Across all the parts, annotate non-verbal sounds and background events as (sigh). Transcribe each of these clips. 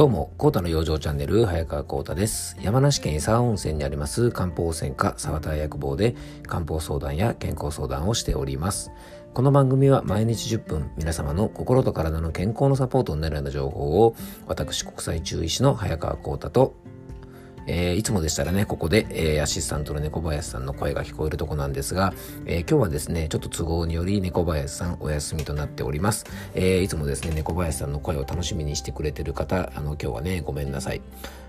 どうも、コータの養生チャンネル、早川コータです。山梨県伊沢温泉にあります漢方専科沢田薬房で漢方相談や健康相談をしております。この番組は毎日10分、皆様の心と体の健康のサポートになるような情報を、私国際中医師の早川コータとえー、いつもでしたらね、ここで、えー、アシスタントの猫林さんの声が聞こえるとこなんですが、えー、今日はですね、ちょっと都合により猫林さんお休みとなっております。えいつもですね、猫林さんの声を楽しみにしてくれてる方、あの、今日はね、ごめんなさい。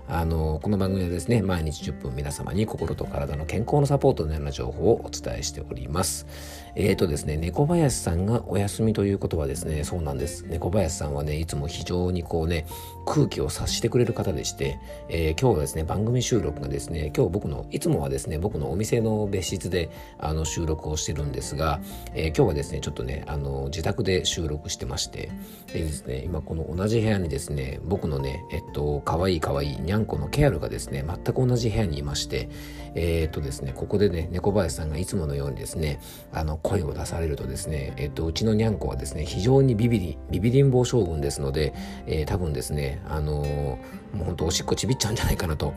あの、この番組はですね、毎日10分皆様に心と体の健康のサポートのような情報をお伝えしております。えーとですね、猫林さんがお休みということはですね、そうなんです。猫林さんはね、いつも非常にこうね、空気を察してくれる方でして、えー、今日はですね、番組収録がですね、今日僕の、いつもはですね、僕のお店の別室であの収録をしてるんですが、えー、今日はですね、ちょっとね、あの、自宅で収録してまして、でですね、今この同じ部屋にですね、僕のね、えっと、かわいいかわいいにゃんこのケアルがですね、全く同じ部屋にいまして、えー、っとですね、ここでね、猫林さんがいつものようにですね、あの、声を出されるとですね、えっと、うちのにゃんこはですね、非常にビビり、ビビリン坊将軍ですので、えー、多分ですね、あのー、もう本当おしっこちびっちゃうんじゃないかなと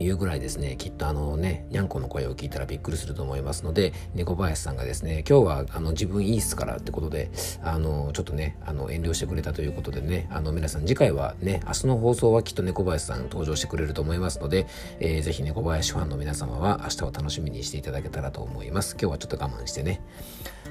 いうぐらいですね、きっとあのね、にゃんこの声を聞いたらびっくりすると思いますので、猫林さんがですね、今日はあの自分いいっすからってことで、あの、ちょっとね、あの、遠慮してくれたということでね、あの、皆さん次回はね、明日の放送はきっと猫林さん登場してくれると思いますので、えー、ぜひ猫林ファンの皆様は明日を楽しみにしていただけたらと思います。今日はちょっと我慢してね。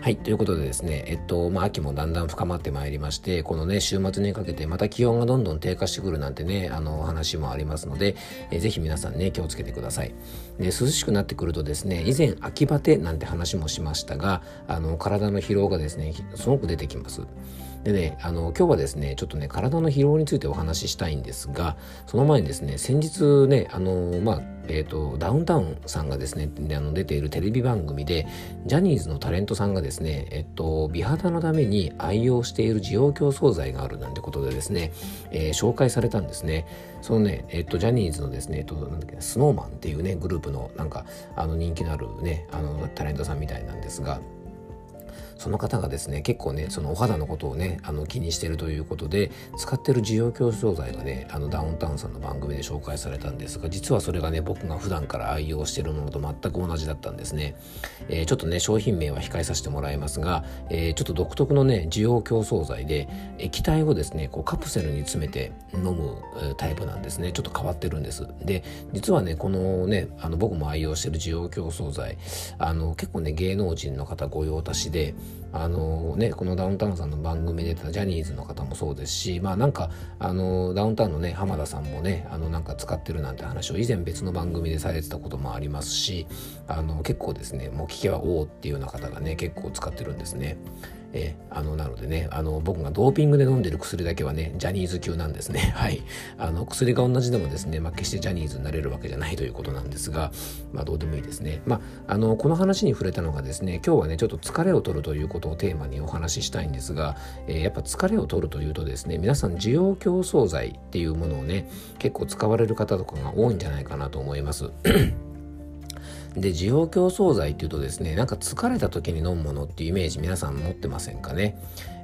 はい、ということでですね、えっと、まあ、秋もだんだん深まってまいりまして、このね、週末にかけてまた気温がどんどん低下してくるなんてね、あの、話もありますので、えー、ぜひ皆さんね、気をつけてください。で、涼しくなってくるとですね、以前、秋バテなんて話もしましたが、あの、体の疲労がですね、すごく出てきます。でね、あの、今日はですね、ちょっとね、体の疲労についてお話ししたいんですが、その前にですね、先日ね、あの、まあ、えっ、ー、と、ダウンタウンさんがですね、であの出ているテレビ番組で、ジャニーズのタレントさんがですね、えっと、美肌のために愛用している滋養競争剤があるなんてことでですね、えー、紹介されたんですね。そのね、えっと、ジャニーズのですね、えっと、なんだっけ、スノーマンっていうね、グループの、なんか、あの、人気のあるね、あの、タレントさんみたいなんですが、その方がですね結構ねそのお肌のことをねあの気にしてるということで使ってる需要競争剤がねあのダウンタウンさんの番組で紹介されたんですが実はそれがね僕が普段から愛用してるものと全く同じだったんですね、えー、ちょっとね商品名は控えさせてもらいますが、えー、ちょっと独特のね需要競争剤で液体をですねこうカプセルに詰めて飲むタイプなんですね。ちょっと変わってるんです。で実はねこのねあの僕も愛用してる需要競争剤あの結構ね芸能人の方御用達であのね、このダウンタウンさんの番組で出たジャニーズの方もそうですし、まあなんか、あの、ダウンタウンのね、浜田さんもね、あの、なんか使ってるなんて話を以前別の番組でされてたこともありますし、あの、結構ですね、もう聞けばおおっていうような方がね、結構使ってるんですね。えー、あのなのでねあの僕がドーピングで飲んでる薬だけはねジャニーズ級なんですね。(laughs) はい。あの薬が同じでもですね、まあ、決してジャニーズになれるわけじゃない (laughs) ということなんですがまあどうでもいいですね。まああのこの話に触れたのがですね今日はねちょっと疲れを取るということをテーマにお話ししたいんですが、えー、やっぱ疲れを取るというとですね皆さん需要競争剤っていうものをね結構使われる方とかが多いんじゃないかなと思います。で、需要競争剤っていうとですね、なんか疲れた時に飲むものっていうイメージ皆さん持ってませんかね？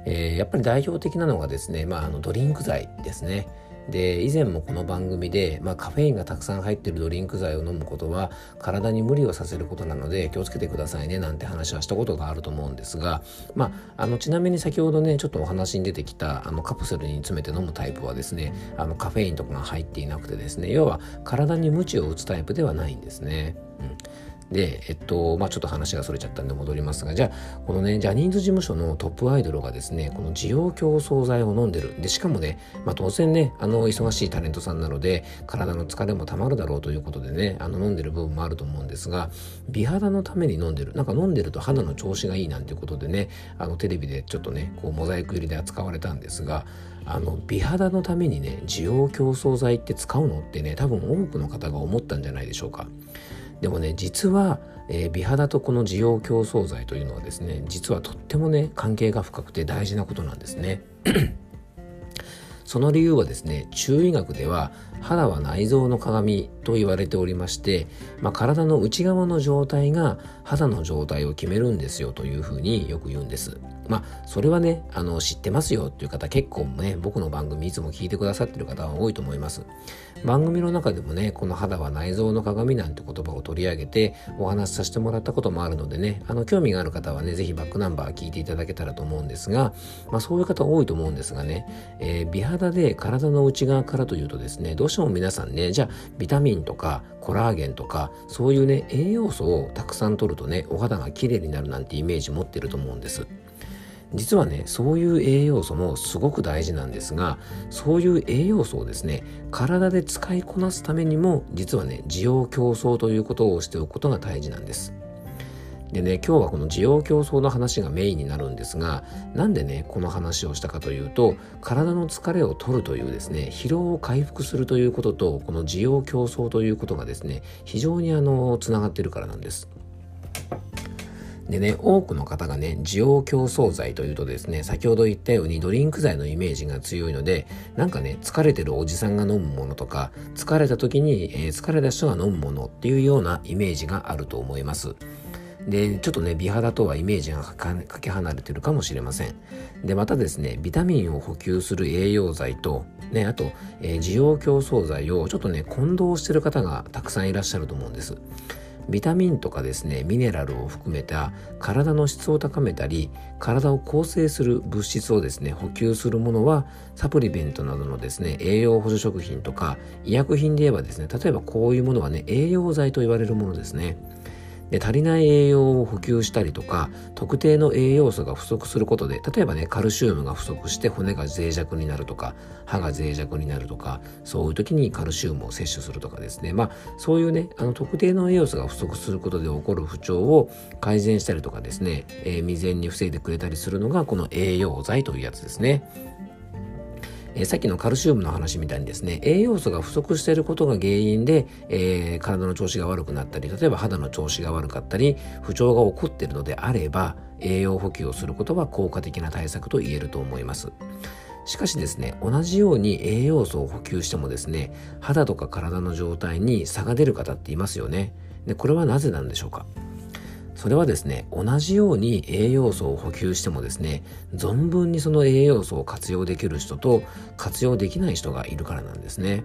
えー、やっぱり代表的なのがですね、まあ、あのドリンク剤ですね。で以前もこの番組で、まあ、カフェインがたくさん入ってるドリンク剤を飲むことは体に無理をさせることなので気をつけてくださいねなんて話はしたことがあると思うんですが、まあ、あのちなみに先ほどねちょっとお話に出てきたあのカプセルに詰めて飲むタイプはですねあのカフェインとかが入っていなくてですね要は体に鞭を打つタイプではないんですね。うんで、えっと、まあちょっと話がそれちゃったんで戻りますが、じゃあ、このね、ジャニーズ事務所のトップアイドルがですね、この需要競争剤を飲んでる。で、しかもね、まあ当然ね、あの、忙しいタレントさんなので、体の疲れもたまるだろうということでね、あの、飲んでる部分もあると思うんですが、美肌のために飲んでる。なんか飲んでると肌の調子がいいなんていうことでね、あの、テレビでちょっとね、こう、モザイク入りで扱われたんですが、あの美肌のためにね需要競争剤って使うのってね多分多くの方が思ったんじゃないでしょうかでもね実は、えー、美肌とこの需要競争剤というのはですね実はとってもね関係が深くて大事なことなんですね。(clears throat) その理由はですね中医学では肌は内臓の鏡と言われておりまして、まあ、体の内側の状態が肌の状態を決めるんですよというふうによく言うんです。まあ、それはね、あの、知ってますよっていう方結構ね、僕の番組いつも聞いてくださってる方は多いと思います。番組の中でもね、この肌は内臓の鏡なんて言葉を取り上げてお話しさせてもらったこともあるのでね、あの、興味がある方はね、ぜひバックナンバー聞いていただけたらと思うんですが、まあ、そういう方多いと思うんですがね、えー、美肌で体の内側からというとですね、どうしても皆さんね、じゃあ、ビタミンとかコラーゲンとか、そういうね、栄養素をたくさん取るとね、お肌が綺麗になるなんてイメージ持ってると思うんです。実はねそういう栄養素もすごく大事なんですがそういう栄養素をですね体で使いこなすためにも実はね需要競争ということをしておくことが大事なんです。でね今日はこの需要競争の話がメインになるんですがなんでねこの話をしたかというと体の疲れを取るというですね疲労を回復するということとこの需要競争ということがですね非常にあのつながってるからなんです。でね、多くの方がね、需要競争剤というとですね、先ほど言ったようにドリンク剤のイメージが強いので、なんかね、疲れてるおじさんが飲むものとか、疲れた時に、えー、疲れた人が飲むものっていうようなイメージがあると思います。で、ちょっとね、美肌とはイメージがかけ離れてるかもしれません。で、またですね、ビタミンを補給する栄養剤と、ね、あと、えー、需要競争剤をちょっとね、混同してる方がたくさんいらっしゃると思うんです。ビタミンとかですねミネラルを含めた体の質を高めたり体を構成する物質をですね補給するものはサプリメントなどのですね栄養補助食品とか医薬品で言えばですね例えばこういうものはね栄養剤と言われるものですね。で足りない栄養を補給したりとか特定の栄養素が不足することで例えばねカルシウムが不足して骨が脆弱になるとか歯が脆弱になるとかそういう時にカルシウムを摂取するとかですねまあそういうねあの特定の栄養素が不足することで起こる不調を改善したりとかですね、えー、未然に防いでくれたりするのがこの栄養剤というやつですね。えー、さっきのカルシウムの話みたいにですね、栄養素が不足していることが原因で、えー、体の調子が悪くなったり、例えば肌の調子が悪かったり、不調が起こっているのであれば、栄養補給をすることは効果的な対策と言えると思います。しかしですね、同じように栄養素を補給してもですね、肌とか体の状態に差が出る方っていますよね。で、これはなぜなんでしょうか？それはですね、同じように栄養素を補給してもですね、存分にその栄養素を活用できる人と活用できない人がいるからなんですね。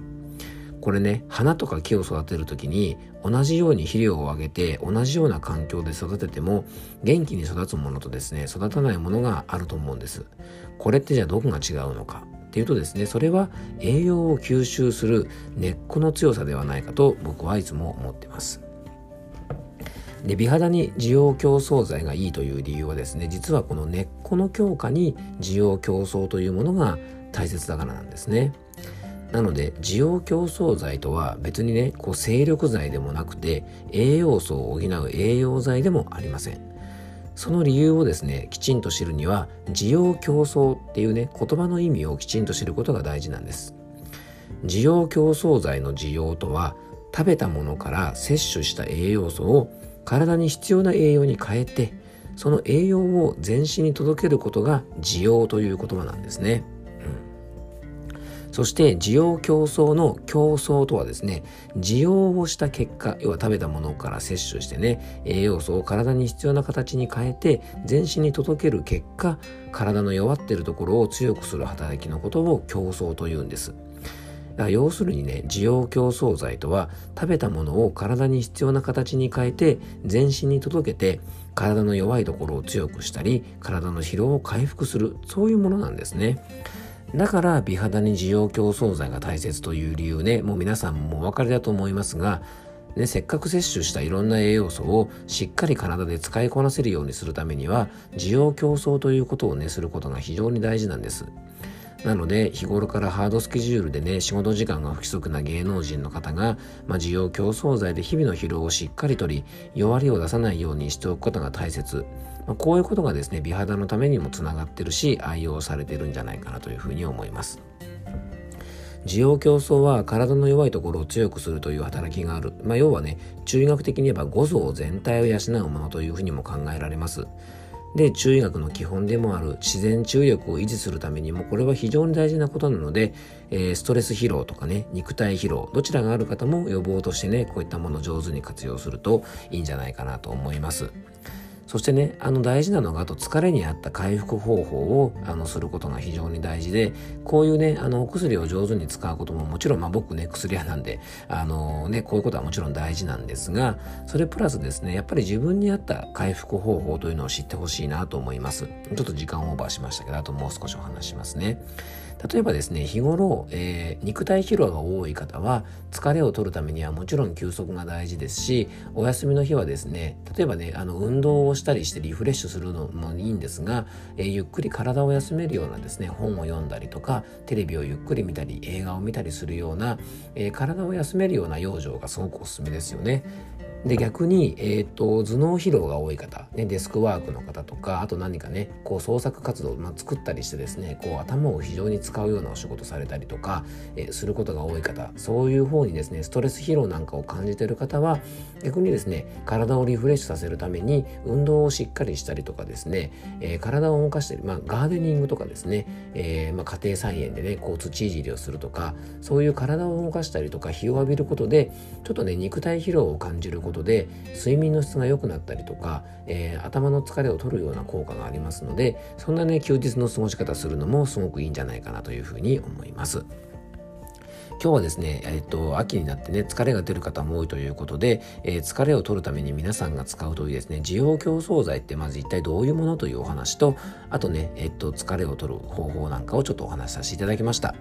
これね、花とか木を育てる時に同じように肥料をあげて同じような環境で育てても元気に育つものとですね、育たないものがあると思うんです。これってじゃあどこが違うのかっていうとですね、それは栄養を吸収する根っこの強さではないかと僕はいつも思ってます。で美肌に需要競争剤がいいという理由はですね実はこの根っこの強化に需要競争というものが大切だからなんですね。なので需要競争剤とは別にねこう精力剤でもなくて栄養素を補う栄養剤でもありません。その理由をですねきちんと知るには需要競争っていうね言葉の意味をきちんと知ることが大事なんです。需要競争剤の需要とは食べたものから摂取した栄養素を体に必要な栄養に変えてその栄養を全身に届けることが需要という言葉なんですね。うん、そして需要競争の競争とはですね需要をした結果要は食べたものから摂取してね栄養素を体に必要な形に変えて全身に届ける結果体の弱ってるところを強くする働きのことを競争というんです。だから要するにね、需要競争剤とは食べたものを体に必要な形に変えて全身に届けて体の弱いところを強くしたり体の疲労を回復するそういうものなんですね。だから美肌に需要競争剤が大切という理由ね、もう皆さんもお分かりだと思いますが、ね、せっかく摂取したいろんな栄養素をしっかり体で使いこなせるようにするためには、需要競争ということをね、することが非常に大事なんです。なので日頃からハードスケジュールでね仕事時間が不規則な芸能人の方が、まあ、需要競争剤で日々の疲労をしっかりとり弱りを出さないようにしておくことが大切、まあ、こういうことがですね美肌のためにもつながってるし愛用されてるんじゃないかなというふうに思います需要競争は体の弱いところを強くするという働きがある。まあ、要はね、中医学的に言えば五臓全体を養うものというふうにも考えられます。で、中医学の基本でもある自然治癒力を維持するためにも、これは非常に大事なことなので、えー、ストレス疲労とかね、肉体疲労、どちらがある方も予防としてね、こういったものを上手に活用するといいんじゃないかなと思います。そしてね、あの大事なのが、あと疲れに合った回復方法をあのすることが非常に大事で、こういうね、あのお薬を上手に使うことももちろん、まあ僕ね、薬屋なんで、あのね、こういうことはもちろん大事なんですが、それプラスですね、やっぱり自分に合った回復方法というのを知ってほしいなと思います。ちょっと時間オーバーしましたけど、あともう少しお話しますね。例えばですね、日頃、えー、肉体疲労が多い方は、疲れを取るためにはもちろん休息が大事ですし、お休みの日はですね、例えばね、あの運動をしたりしてリフレッシュするのもいいんですが、えー、ゆっくり体を休めるようなですね、本を読んだりとか、テレビをゆっくり見たり、映画を見たりするような、えー、体を休めるような養生がすごくおすすめですよね。で逆に、えーと、頭脳疲労が多い方、ね、デスクワークの方とかあと何かねこう創作活動、まあ、作ったりしてですねこう頭を非常に使うようなお仕事されたりとか、えー、することが多い方そういう方にですねストレス疲労なんかを感じてる方は逆にですね体をリフレッシュさせるために運動をしっかりしたりとかですね、えー、体を動かしたり、まあ、ガーデニングとかですね、えーまあ、家庭菜園でねこう土いじりをするとかそういう体を動かしたりとか日を浴びることでちょっとね肉体疲労を感じることで睡眠の質が良くなったりとか、えー、頭の疲れを取るような効果がありますのでそんなね休日の過ごし方するのもすごくいいんじゃないかなというふうに思います。今日はですね、えっと、秋になってね、疲れが出る方も多いということで、えー、疲れを取るために皆さんが使うというですね、需要競争剤ってまず一体どういうものというお話と、あとね、えっと、疲れを取る方法なんかをちょっとお話しさせていただきました。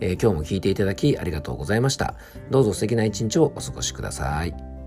えー、今日も聞いていただきありがとうございました。どうぞ素敵な一日をお過ごしください。